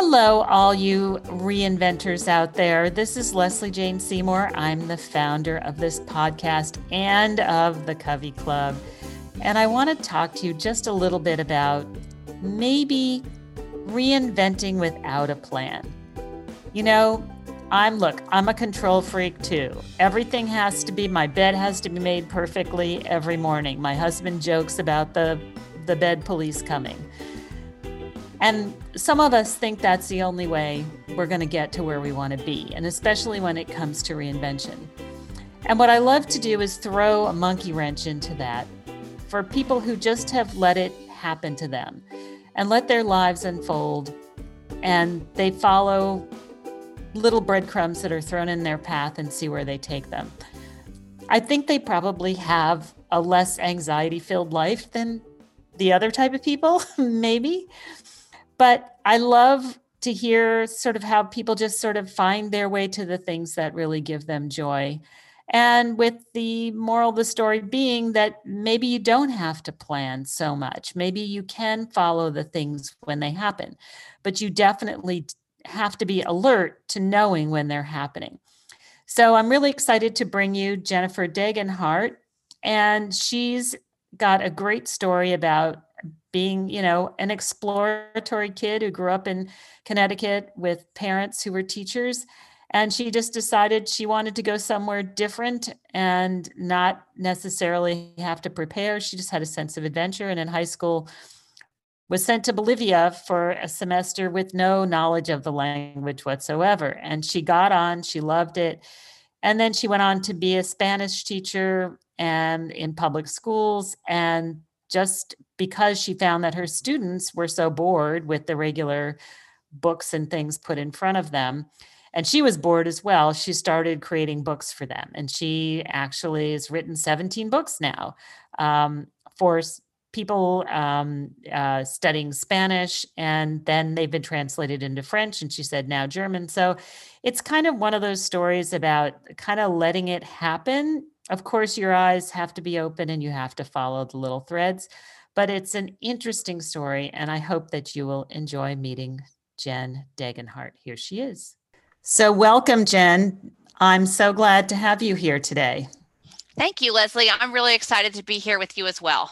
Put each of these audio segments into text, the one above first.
Hello, all you reinventors out there. This is Leslie Jane Seymour. I'm the founder of this podcast and of the Covey Club. And I want to talk to you just a little bit about maybe reinventing without a plan. You know, I'm look, I'm a control freak too. Everything has to be my bed has to be made perfectly every morning. My husband jokes about the the bed police coming. And some of us think that's the only way we're going to get to where we want to be, and especially when it comes to reinvention. And what I love to do is throw a monkey wrench into that for people who just have let it happen to them and let their lives unfold and they follow little breadcrumbs that are thrown in their path and see where they take them. I think they probably have a less anxiety filled life than the other type of people, maybe. But I love to hear sort of how people just sort of find their way to the things that really give them joy. And with the moral of the story being that maybe you don't have to plan so much. Maybe you can follow the things when they happen, but you definitely have to be alert to knowing when they're happening. So I'm really excited to bring you Jennifer Degenhardt, and she's got a great story about being, you know, an exploratory kid who grew up in Connecticut with parents who were teachers. And she just decided she wanted to go somewhere different and not necessarily have to prepare. She just had a sense of adventure. And in high school, was sent to Bolivia for a semester with no knowledge of the language whatsoever. And she got on, she loved it. And then she went on to be a Spanish teacher and in public schools. And just because she found that her students were so bored with the regular books and things put in front of them, and she was bored as well, she started creating books for them. And she actually has written 17 books now um, for people um, uh, studying Spanish, and then they've been translated into French, and she said now German. So it's kind of one of those stories about kind of letting it happen. Of course, your eyes have to be open and you have to follow the little threads, but it's an interesting story, and I hope that you will enjoy meeting Jen Degenhardt. Here she is. So, welcome, Jen. I'm so glad to have you here today. Thank you, Leslie. I'm really excited to be here with you as well.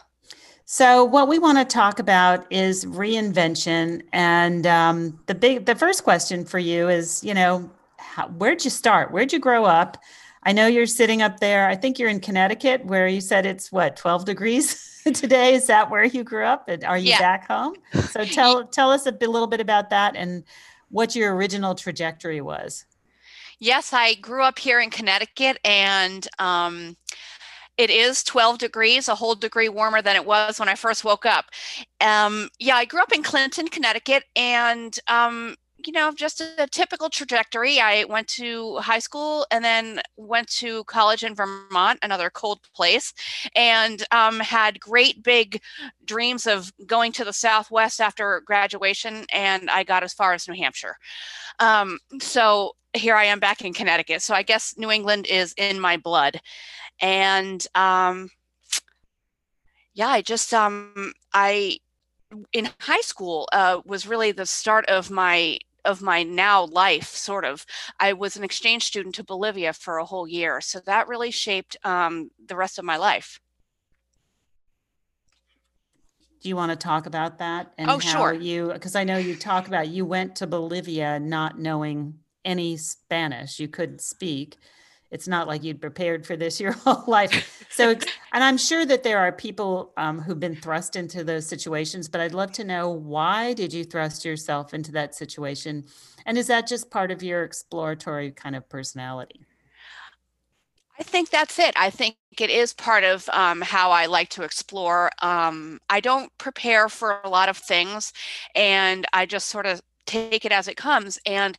So, what we want to talk about is reinvention, and um, the big, the first question for you is, you know, how, where'd you start? Where'd you grow up? I know you're sitting up there. I think you're in Connecticut, where you said it's what 12 degrees today. Is that where you grew up? And are you yeah. back home? So tell tell us a bit, little bit about that and what your original trajectory was. Yes, I grew up here in Connecticut, and um, it is 12 degrees, a whole degree warmer than it was when I first woke up. Um, yeah, I grew up in Clinton, Connecticut, and um, you know, just a typical trajectory. I went to high school and then went to college in Vermont, another cold place, and um, had great big dreams of going to the Southwest after graduation. And I got as far as New Hampshire. Um, so here I am back in Connecticut. So I guess New England is in my blood and um, yeah, I just um, I in high school uh, was really the start of my of my now life sort of. I was an exchange student to bolivia for a whole year so that really shaped um, the rest of my life. Do you want to talk about that and oh, how sure. you because i know you talk about you went to bolivia not knowing any spanish you couldn't speak it's not like you'd prepared for this your whole life. So, and I'm sure that there are people um, who've been thrust into those situations, but I'd love to know why did you thrust yourself into that situation? And is that just part of your exploratory kind of personality? I think that's it. I think it is part of um, how I like to explore. Um, I don't prepare for a lot of things, and I just sort of take it as it comes. And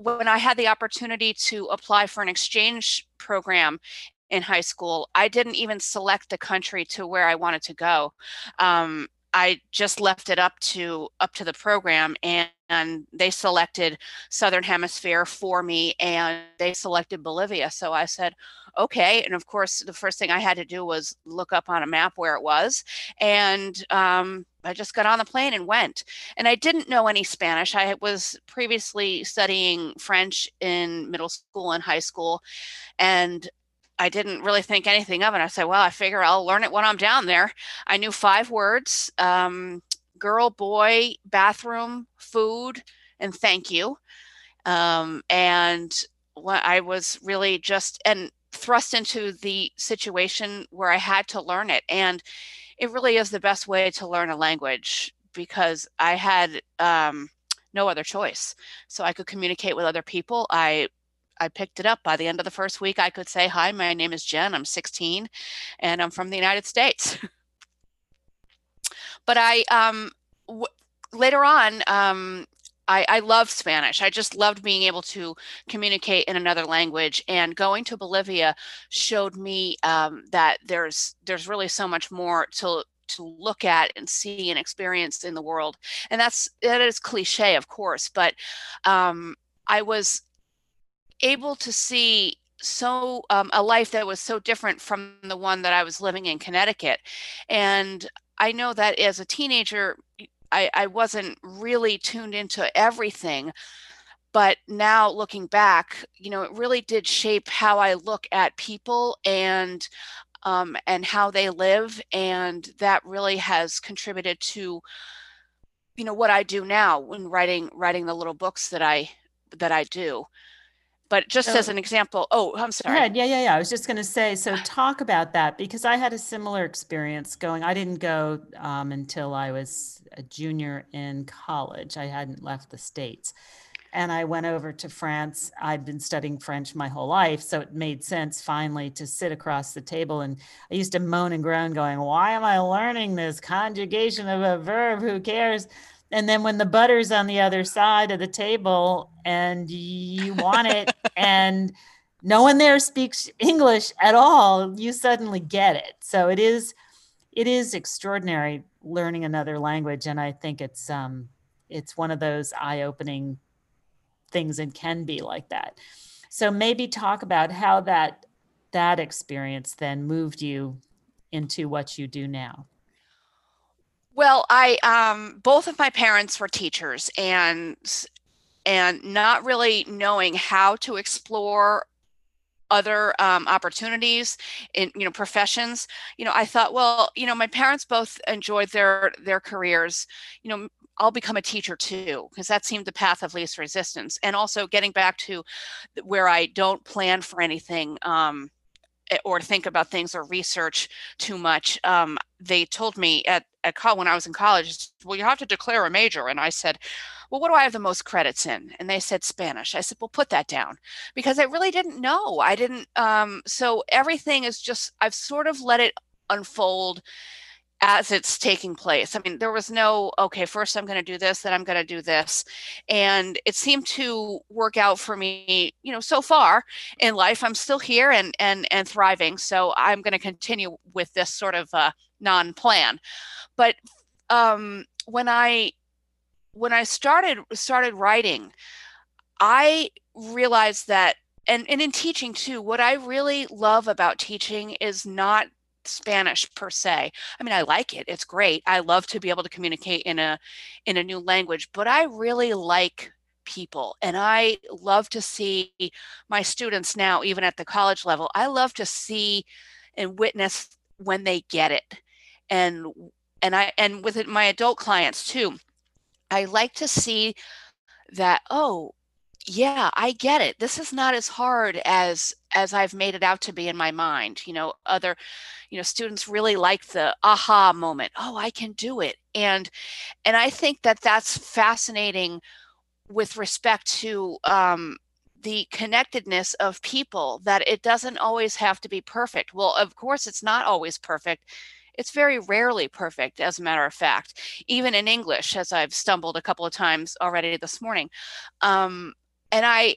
when I had the opportunity to apply for an exchange program in high school, I didn't even select the country to where I wanted to go. Um, I just left it up to up to the program, and, and they selected southern hemisphere for me and they selected bolivia so i said okay and of course the first thing i had to do was look up on a map where it was and um, i just got on the plane and went and i didn't know any spanish i was previously studying french in middle school and high school and I didn't really think anything of it. I said, well, I figure I'll learn it when I'm down there. I knew five words um, girl, boy, bathroom, food, and thank you. Um, and I was really just and thrust into the situation where I had to learn it. And it really is the best way to learn a language because I had um, no other choice. So I could communicate with other people. I I picked it up. By the end of the first week, I could say, Hi, my name is Jen. I'm 16 and I'm from the United States. but I, um, w- later on, um, I, I loved Spanish. I just loved being able to communicate in another language. And going to Bolivia showed me um, that there's there's really so much more to to look at and see and experience in the world. And that's that is cliche, of course, but um, I was able to see so um, a life that was so different from the one that I was living in Connecticut. And I know that as a teenager, I, I wasn't really tuned into everything. But now looking back, you know, it really did shape how I look at people and um, and how they live, and that really has contributed to, you know, what I do now when writing writing the little books that I that I do. But just so, as an example, oh, I'm sorry. Ahead. Yeah, yeah, yeah. I was just going to say, so talk about that because I had a similar experience going. I didn't go um, until I was a junior in college. I hadn't left the States. And I went over to France. I'd been studying French my whole life. So it made sense finally to sit across the table. And I used to moan and groan, going, Why am I learning this conjugation of a verb? Who cares? And then when the butter's on the other side of the table and you want it and no one there speaks english at all you suddenly get it. So it is it is extraordinary learning another language. And i think it's um it's one of those eye-opening things and can be like that. So maybe talk about how that that experience then moved you into what you do now well, I um, both of my parents were teachers, and and not really knowing how to explore other um, opportunities in you know professions you know i thought well you know my parents both enjoyed their their careers you know I'll become a teacher too, because that seemed the path of least resistance. And also getting back to where I don't plan for anything um, or think about things or research too much. Um, they told me at at when I was in college, well, you have to declare a major. And I said, well, what do I have the most credits in? And they said Spanish. I said, well, put that down because I really didn't know. I didn't. Um, so everything is just, I've sort of let it unfold as it's taking place. I mean, there was no, okay, first I'm going to do this, then I'm going to do this. And it seemed to work out for me, you know, so far in life. I'm still here and and and thriving. So I'm going to continue with this sort of uh, non-plan. But um, when I when I started started writing, I realized that and, and in teaching too, what I really love about teaching is not Spanish per se. I mean, I like it. It's great. I love to be able to communicate in a in a new language, but I really like people and I love to see my students now even at the college level. I love to see and witness when they get it. And and I and with my adult clients too. I like to see that oh, yeah i get it this is not as hard as as i've made it out to be in my mind you know other you know students really like the aha moment oh i can do it. And and i think that that's fascinating with respect to um, the connectedness of people that it doesn't always have to be perfect. Well of course it's not always perfect. It's very rarely perfect as a matter of fact. Even in english as i've stumbled a couple of times already this morning um, and i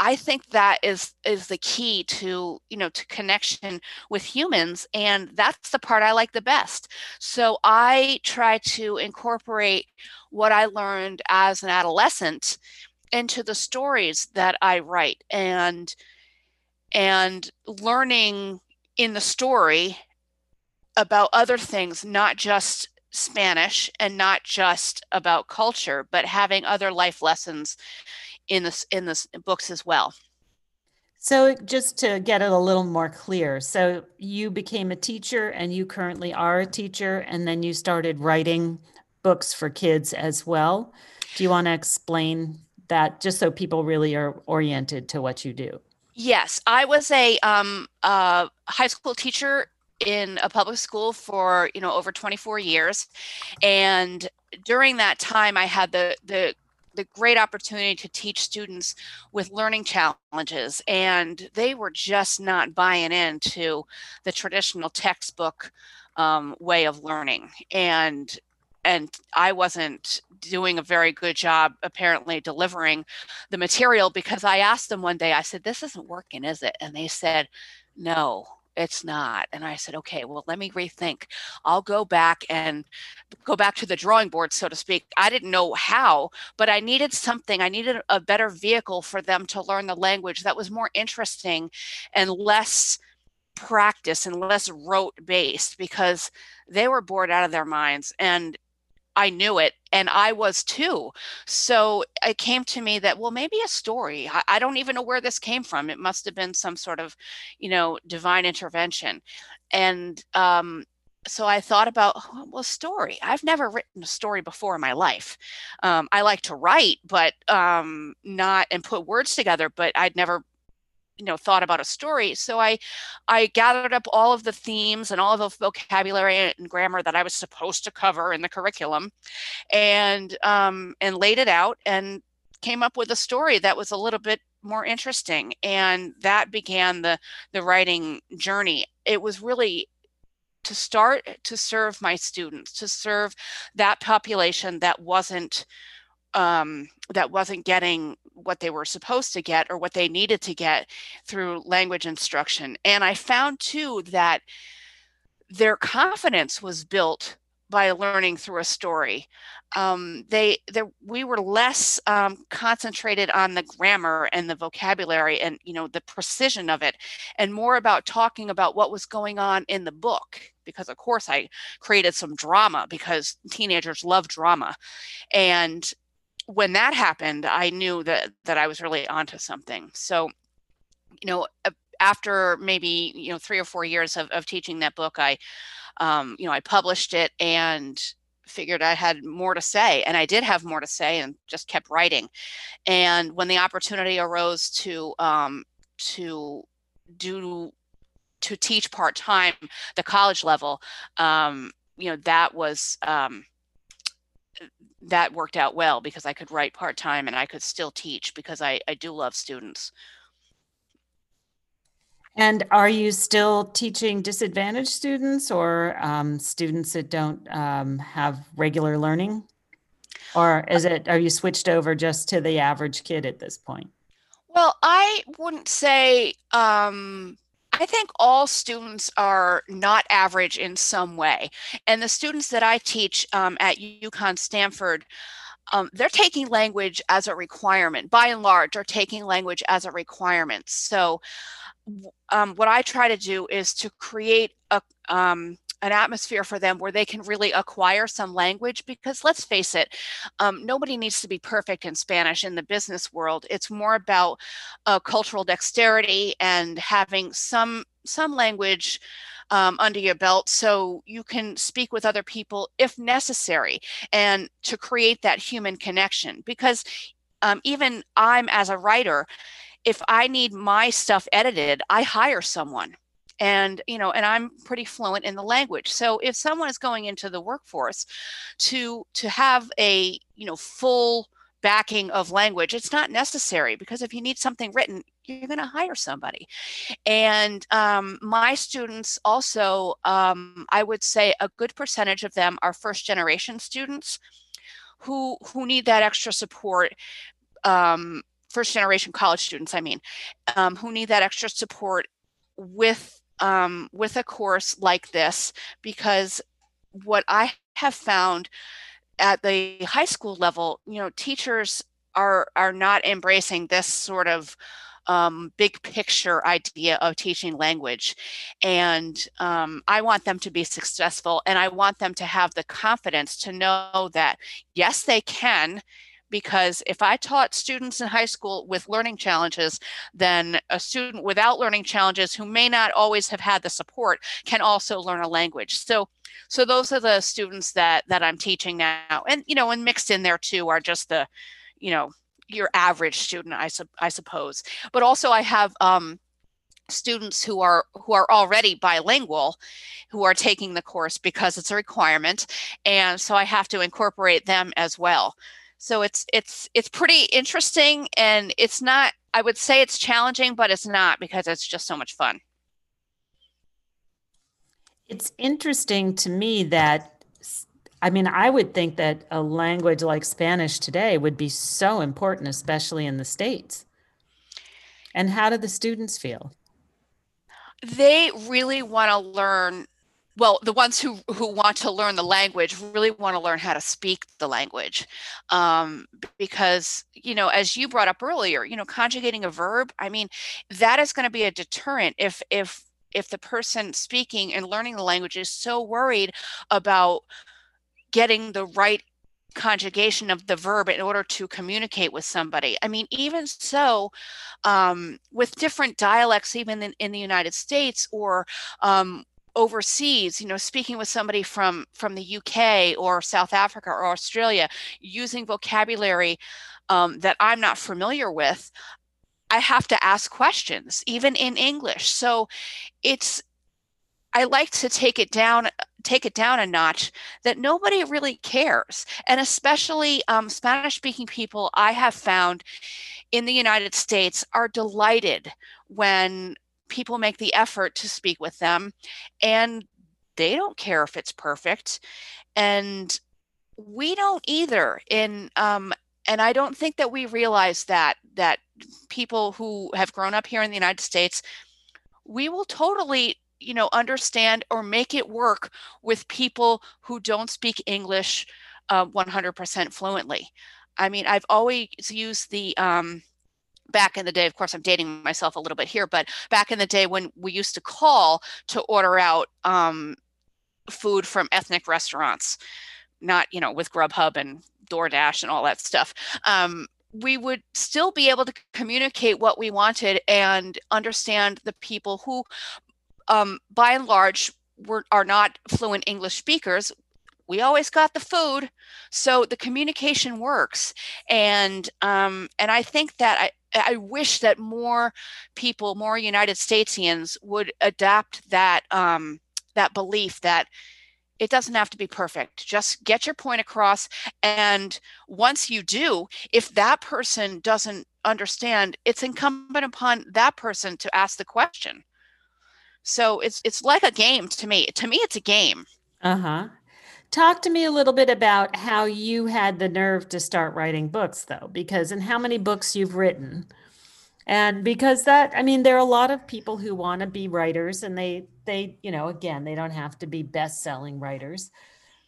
I think that is is the key to you know to connection with humans, and that's the part I like the best. So I try to incorporate what I learned as an adolescent into the stories that I write, and and learning in the story about other things, not just Spanish and not just about culture, but having other life lessons in this in the books as well. So just to get it a little more clear, so you became a teacher and you currently are a teacher and then you started writing books for kids as well. Do you want to explain that just so people really are oriented to what you do? Yes, I was a, um, a high school teacher in a public school for you know over 24 years and during that time i had the the the great opportunity to teach students with learning challenges and they were just not buying into the traditional textbook um, way of learning and and i wasn't doing a very good job apparently delivering the material because i asked them one day i said this isn't working is it? And they said no it's not. And I said, okay, well, let me rethink. I'll go back and go back to the drawing board, so to speak. I didn't know how, but I needed something. I needed a better vehicle for them to learn the language that was more interesting and less practice and less rote based because they were bored out of their minds. And I knew it and I was too. So it came to me that, well, maybe a story. I, I, don't even know where this came from. It must have been some sort of, you know, divine intervention. And um, so I thought about, well, story. I've never written a story before in my life. Um, I like to write, but um, not and put words together, but I'd never you know thought about a story so i i gathered up all of the themes and all of the vocabulary and grammar that i was supposed to cover in the curriculum and um and laid it out and came up with a story that was a little bit more interesting and that began the the writing journey. It was really to start to serve my students to serve that population that wasn't um, that wasn't getting what they were supposed to get or what they needed to get through language instruction. And I found too that their confidence was built by learning through a story. Um, they, they, we were less um, concentrated on the grammar and the vocabulary and you know the precision of it, and more about talking about what was going on in the book. Because of course I created some drama because teenagers love drama, and when that happened, I knew that that I was really onto something. So, you know, after maybe you know three or four years of, of teaching that book, I, um, you know, I published it and figured I had more to say, and I did have more to say, and just kept writing. And when the opportunity arose to um, to do to teach part time, the college level, um, you know, that was um, that worked out well because I could write part time and I could still teach because I, I do love students. And are you still teaching disadvantaged students or um, students that don't um, have regular learning? Or is it, are you switched over just to the average kid at this point? Well, I wouldn't say um, I think all students are not average in some way. And the students that I teach um, at UConn Stamford, um, they're taking language as a requirement. By and large, are taking language as a requirement. So, um, what I try to do is to create a um, an atmosphere for them where they can really acquire some language because let's face it um, nobody needs to be perfect in spanish in the business world. It's more about uh, cultural dexterity and having some some language um, under your belt so you can speak with other people if necessary and to create that human connection. Because um, even i'm as a writer if i need my stuff edited i hire someone and you know and i'm pretty fluent in the language. So if someone is going into the workforce to to have a you know full backing of language it's not necessary because if you need something written you're going to hire somebody. And um, my students also um, i would say a good percentage of them are first generation students who who need that extra support um, first generation college students, I mean, um, who need that extra support with um, with a course like this, because what I have found at the high school level, you know, teachers are are not embracing this sort of um, big picture idea of teaching language. And um, I want them to be successful and I want them to have the confidence to know that, yes, they can. Because if I taught students in high school with learning challenges, then a student without learning challenges who may not always have had the support can also learn a language. So, so those are the students that that I'm teaching now, and you know, and mixed in there too are just the, you know, your average student, I, su- I suppose. But also, I have um, students who are who are already bilingual who are taking the course because it's a requirement and so i have to incorporate them as well so it's it's it's pretty interesting and it's not i would say it's challenging but it's not because it's just so much fun it's interesting to me that I mean, I would think that a language like Spanish today would be so important, especially in the States. And how do the students feel? They really want to learn. Well, the ones who, who want to learn the language really want to learn how to speak the language. Um, because, you know, as you brought up earlier, you know, conjugating a verb, I mean, that is going to be a deterrent if, if, if the person speaking and learning the language is so worried about getting the right conjugation of the verb in order to communicate with somebody. I mean, even so, um, with different dialects, even in, in the United States or um, overseas, you know, speaking with somebody from from the UK or South Africa or Australia, using vocabulary um, that I'm not familiar with, I have to ask questions, even in English. So it's I like to take it down take it down a notch that nobody really cares and especially um, spanish speaking people i have found in the united states are delighted when people make the effort to speak with them and they don't care if it's perfect and we don't either in um, and i don't think that we realize that that people who have grown up here in the united states we will totally you know understand or make it work with people who don't speak english uh, 100% fluently. I mean i've always used the um, back in the day of course i'm dating myself a little bit here but back in the day when we used to call to order out um, food from ethnic restaurants not you know with grubhub and doordash and all that stuff um, we would still be able to communicate what we wanted and understand the people who um, by and large, we're, are not fluent English speakers. We always got the food, so the communication works, and um, and I think that I I wish that more people, more United Statesians, would adapt that um, that belief that it doesn't have to be perfect. Just get your point across. And once you do, if that person doesn't understand, it's incumbent upon that person to ask the question. So it's it's like a game to me. To me, it's a game. Uh huh. Talk to me a little bit about how you had the nerve to start writing books, though, because and how many books you've written. And because that, I mean, there are a lot of people who want to be writers, and they they you know again they don't have to be best-selling writers,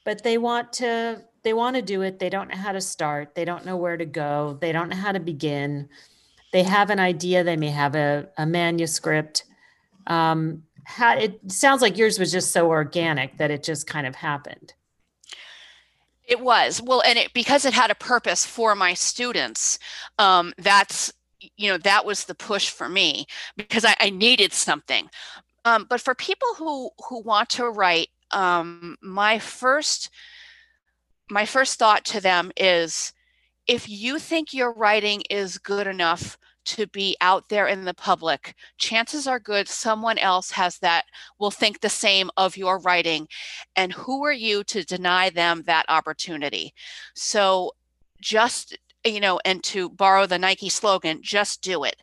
but they want to they want to do it. They don't know how to start. They don't know where to go. They don't know how to begin. They have an idea. They may have a, a manuscript um, how it sounds like yours was just so organic that it just kind of happened. It was well, and it because it had a purpose for my students. Um, that's you know that was the push for me because I, I needed something. Um, but for people who who want to write, um, my first my first thought to them is if you think your writing is good enough to be out there in the public, chances are good someone else has that, will think the same of your writing. And who are you to deny them that opportunity? So just, you know, and to borrow the Nike slogan, just do it.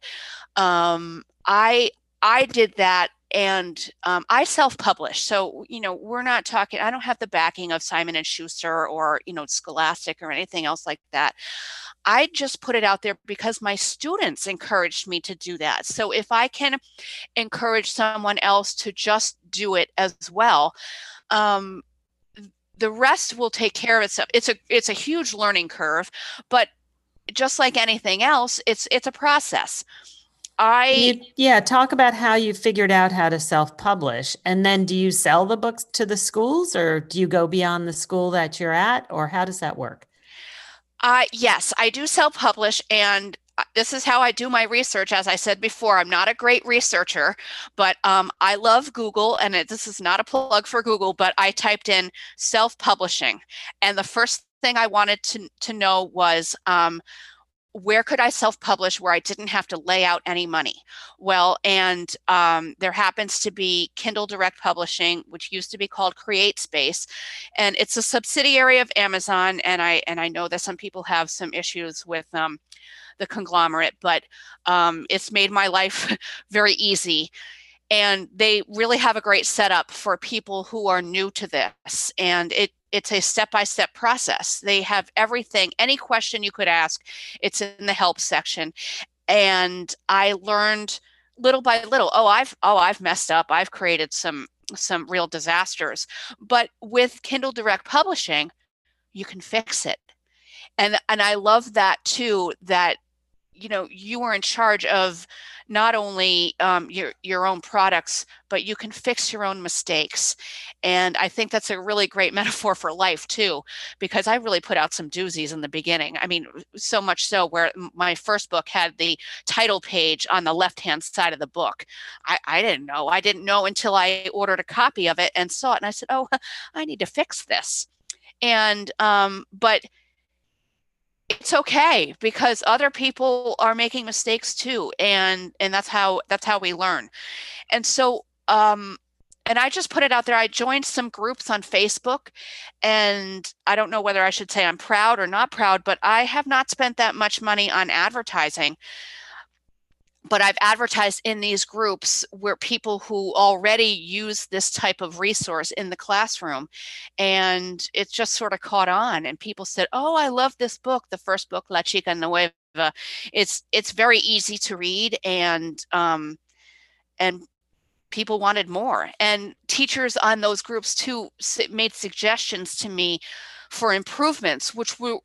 Um, I, I did that and um, I self-publish. So you know, we're not talking. I don't have the backing of Simon and Schuster or you know Scholastic or anything else like that. I just put it out there because my students encouraged me to do that. So if I can encourage someone else to just do it as well, um, the rest will take care of itself. It's a it's a huge learning curve, but just like anything else, it's it's a process. I you, yeah, talk about how you figured out how to self-publish, and then do you sell the books to the schools, or do you go beyond the school that you're at, or how does that work? Uh, yes, I do self-publish, and uh, this is how I do my research. As I said before, I'm not a great researcher, but um, I love Google, and it, this is not a plug for Google, but I typed in self-publishing, and the first thing I wanted to to know was um, where could I self publish where I didn't have to lay out any money? Well, and um, there happens to be Kindle Direct Publishing, which used to be called CreateSpace, and it's a subsidiary of Amazon. And I and I know that some people have some issues with um, the conglomerate, but um, it's made my life very easy. And they really have a great setup for people who are new to this. And it it's a step-by-step process. They have everything any question you could ask it's in the help section. And i learned little by little oh i've oh i've messed up. I've created some some real disasters. But with kindle direct publishing you can fix it. And and i love that too that you know you are in charge of not only um, your your own products, but you can fix your own mistakes. And I think that's a really great metaphor for life too, because I really put out some doozies in the beginning. I mean, so much so where my first book had the title page on the left hand side of the book. I, I didn't know. I didn't know until I ordered a copy of it and saw it, and I said, "Oh, I need to fix this." And um, but it's okay because other people are making mistakes too and and that's how that's how we learn and so um and I just put it out there. I joined some groups on Facebook, and I don't know whether I should say I'm proud or not proud, but I have not spent that much money on advertising but I've advertised in these groups where people who already use this type of resource in the classroom. And it's just sort of caught on. And people said, Oh, I love this book, the first book, La Chica Nueva. It's it's very easy to read and um and people wanted more. And teachers on those groups too made suggestions to me for improvements, which were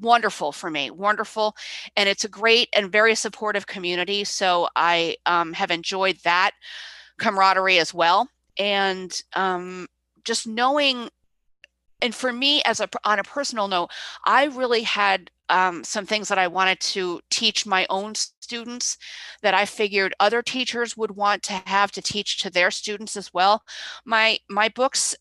wonderful for me wonderful and it's a great and very supportive community so i um, have enjoyed that camaraderie as well and um, just knowing and for me as a on a personal note i really had um, some things that i wanted to teach my own students that i figured other teachers would want to have to teach to their students as well. My my books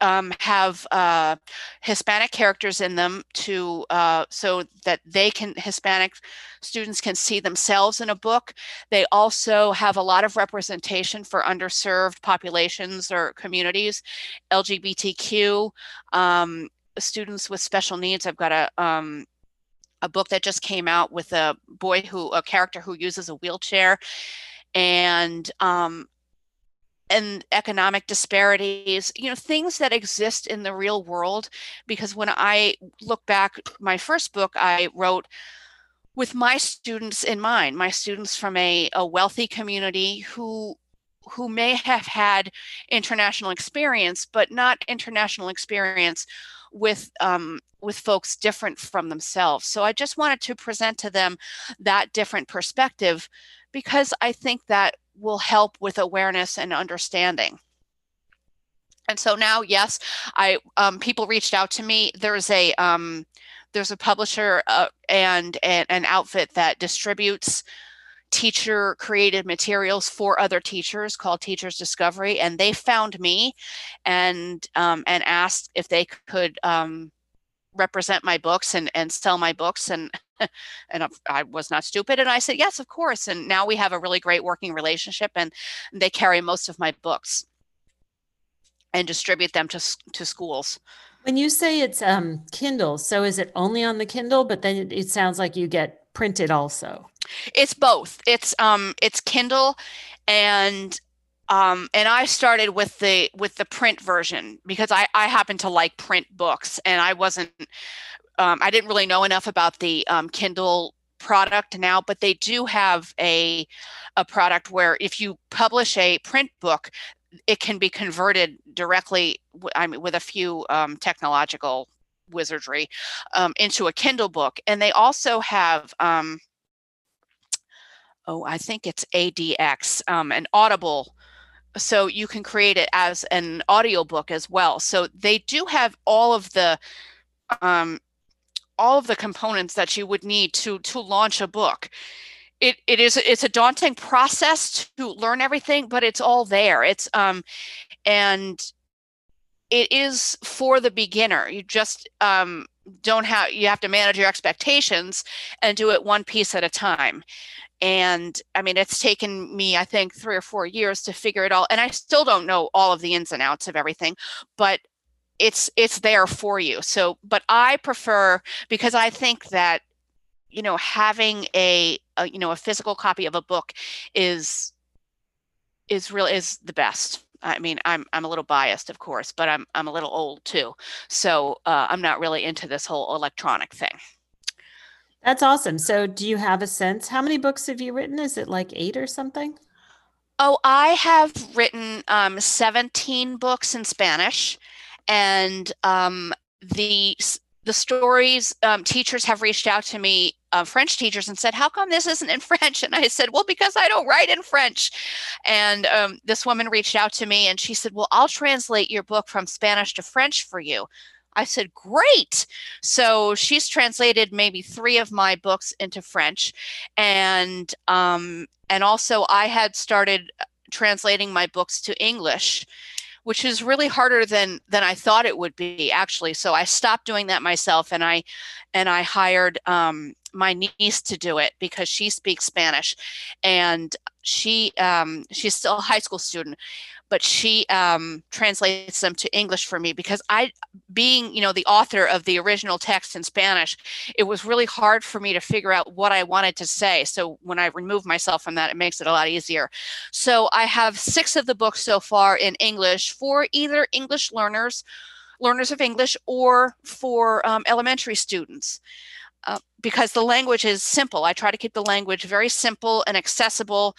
um, have uh, Hispanic characters in them to uh, so that they can Hispanic students can see themselves in a book. They also have a lot of representation for underserved populations or communities, LGBTQ um, students with special needs. I've got a um, a book that just came out with a boy who a character who uses a wheelchair and um, and economic disparities, you know, things that exist in the real world. Because when I look back, my first book I wrote with my students in mind, my students from a, a wealthy community who who may have had international experience, but not international experience with um, with folks different from themselves. So I just wanted to present to them that different perspective because I think that will help with awareness and understanding. And so now, yes, I um, people reached out to me. There's a um, there's a publisher uh, and, an outfit that distributes teacher created materials for other teachers called Teachers Discovery, and they found me and um, and asked if they could um, represent my books and and sell my books and and I was not stupid and I said yes of course and now we have a really great working relationship and they carry most of my books and distribute them to to schools. When you say it's um, Kindle, so is it only on the Kindle? But then it, it sounds like you get printed also. It's both. It's um it's Kindle and um, and I started with the with the print version because I I happen to like print books, and I wasn't um, I didn't really know enough about the um, Kindle product now, but they do have a a product where if you publish a print book, it can be converted directly. I mean, with a few um, technological wizardry um, into a Kindle book, and they also have. Um, oh, I think it's ACX, um, an Audible so you can create it as an audiobook as well. So they do have all of the um, all of the components that you would need to to launch a book. It, it is it's a daunting process to learn everything but it's all there. It's um and it is for the beginner. You just um don't have you have to manage your expectations and do it one piece at a time and i mean it's taken me i think three or four years to figure it all and i still don't know all of the ins and outs of everything but it's it's there for you. So but i prefer because i think that you know having a, a you know a physical copy of a book is is really is the best. I mean, I'm I'm a little biased, of course, but I'm I'm a little old too, so uh, I'm not really into this whole electronic thing. That's awesome. So, do you have a sense? How many books have you written? Is it like eight or something? Oh, I have written um, 17 books in Spanish, and um, the the stories um, teachers have reached out to me uh, french teachers and said how come this isn't in french and i said well because i don't write in french and um, this woman reached out to me and she said well i'll translate your book from spanish to french for you I said, great. So she's translated maybe three of my books into French. And um, and also I had started translating my books to English which is really harder than than I thought it would be actually. So I stopped doing that myself, and I and I hired um, my niece to do it because she speaks Spanish, and she um, she's still a high school student but she um, translates them to English for me because I, being you know the author of the original text in Spanish, it was really hard for me to figure out what I wanted to say. So when I remove myself from that, it makes it a lot easier. So I have six of the books so far in English for either English learners, learners of English, or for um, elementary students. Uh, because the language is simple. I try to keep the language very simple and accessible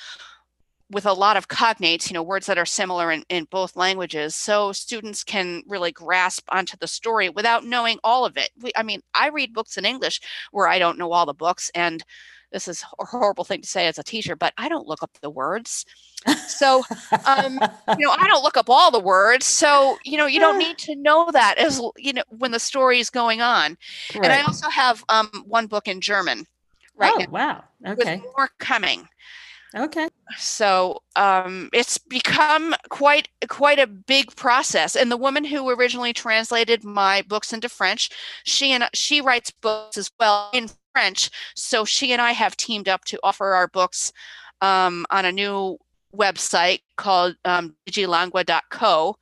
with a lot of cognates, you know, words that are similar in, in both languages, so students can really grasp onto the story without knowing all of it. We, I mean, I read books in English where I don't know all the books, and this is a horrible thing to say as a teacher, but I don't look up the words. So, um, you know, I don't look up all the words. So, you know, you don't need to know that as, you know, when the story is going on. Right. And I also have um, one book in German right oh, now. Wow. Okay. With more coming. Okay. So um, it's become quite quite a big process. And the woman who originally translated my books into French, she and she writes books as well in French. So she and I have teamed up to offer our books um, on a new website called um, digilangua.co,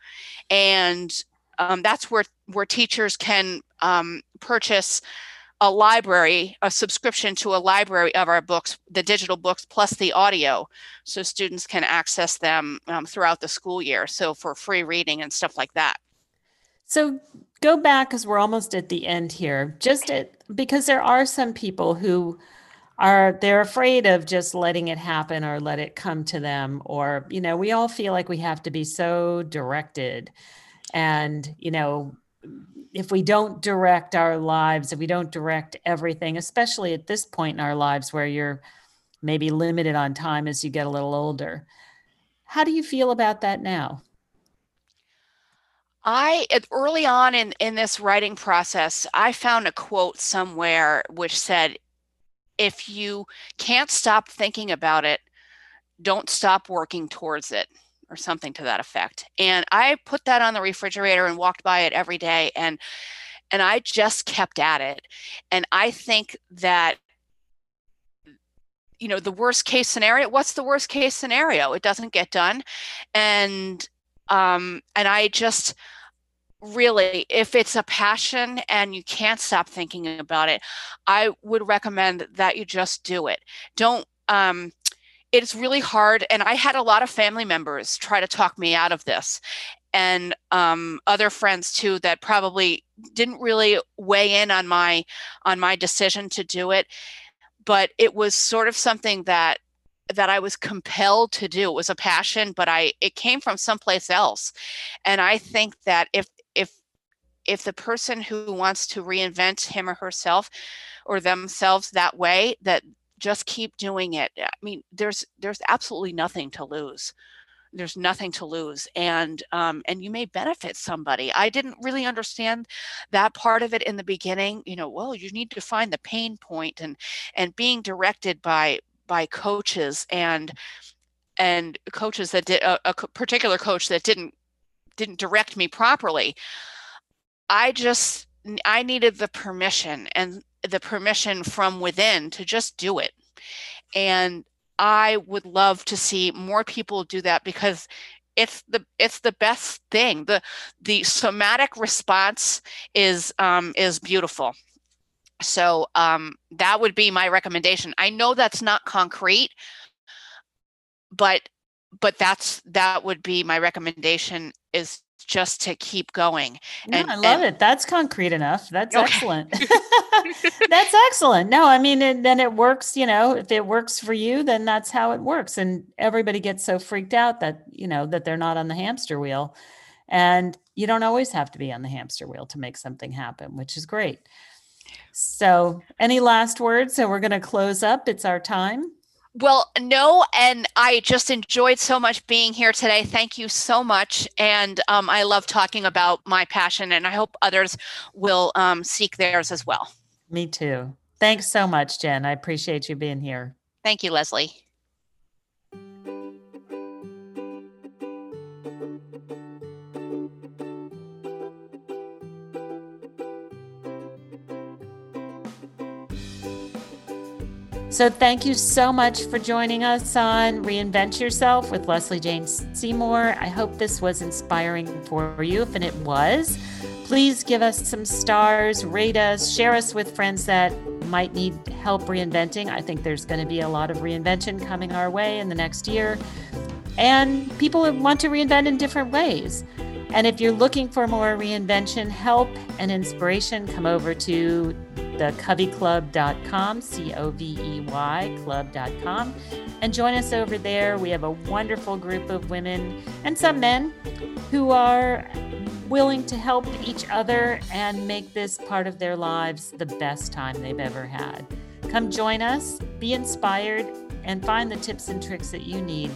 and um, that's where where teachers can um, purchase a library, a subscription to a library of our books, the digital books plus the audio, so students can access them um, throughout the school year. So for free reading and stuff like that. So go back because we're almost at the end here. Just at, because there are some people who are they're afraid of just letting it happen or let it come to them or you know we all feel like we have to be so directed and you know if we don't direct our lives, if we don't direct everything, especially at this point in our lives where you're maybe limited on time as you get a little older. How do you feel about that now? I early on in in this writing process, I found a quote somewhere which said if you can't stop thinking about it, don't stop working towards it or something to that effect. And I put that on the refrigerator and walked by it every day and and I just kept at it. And I think that you know the worst case scenario what's the worst case scenario it doesn't get done and um and i just really if it's a passion and you can't stop thinking about it i would recommend that you just do it don't um it's really hard. And I had a lot of family members try to talk me out of this and um, other friends too that probably didn't really weigh in on my on my decision to do it but it was sort of something that that I was compelled to do. It was a passion, but I it came from someplace else. And I think that if if if the person who wants to reinvent him or herself or themselves that way, that just keep doing it. I mean, there's there's absolutely nothing to lose there's nothing to lose and um, and you may benefit somebody i didn't really understand that part of it in the beginning you know well you need to find the pain point and and being directed by by coaches and and coaches that did a, a particular coach that didn't didn't direct me properly i just i needed the permission and the permission from within to just do it and I would love to see more people do that because it's the it's the best thing. The the somatic response is um, is beautiful. So um, that would be my recommendation. I know that's not concrete, but but that's that would be my recommendation is just to keep going. And no, I love and, it. That's concrete enough. That's okay. excellent. that's excellent. No, I mean, it, then it works. You know, if it works for you, then that's how it works. And everybody gets so freaked out that you know that they're not on the hamster wheel, and you don't always have to be on the hamster wheel to make something happen, which is great. So, any last words? So we're going to close up. It's our time. Well, no, and I just enjoyed so much being here today. Thank you so much. And um, I love talking about my passion, and I hope others will um, seek theirs as well. Me too. Thanks so much, Jen. I appreciate you being here. Thank you, Leslie. So, thank you so much for joining us on Reinvent Yourself with Leslie Jane Seymour. I hope this was inspiring for you. If it was, please give us some stars, rate us, share us with friends that might need help reinventing. I think there's going to be a lot of reinvention coming our way in the next year. And people want to reinvent in different ways. And if you're looking for more reinvention help and inspiration, come over to thecoveyclub.com, C O V E Y club.com, and join us over there. We have a wonderful group of women and some men who are willing to help each other and make this part of their lives the best time they've ever had. Come join us, be inspired, and find the tips and tricks that you need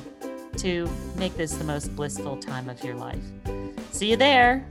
to make this the most blissful time of your life. See you there.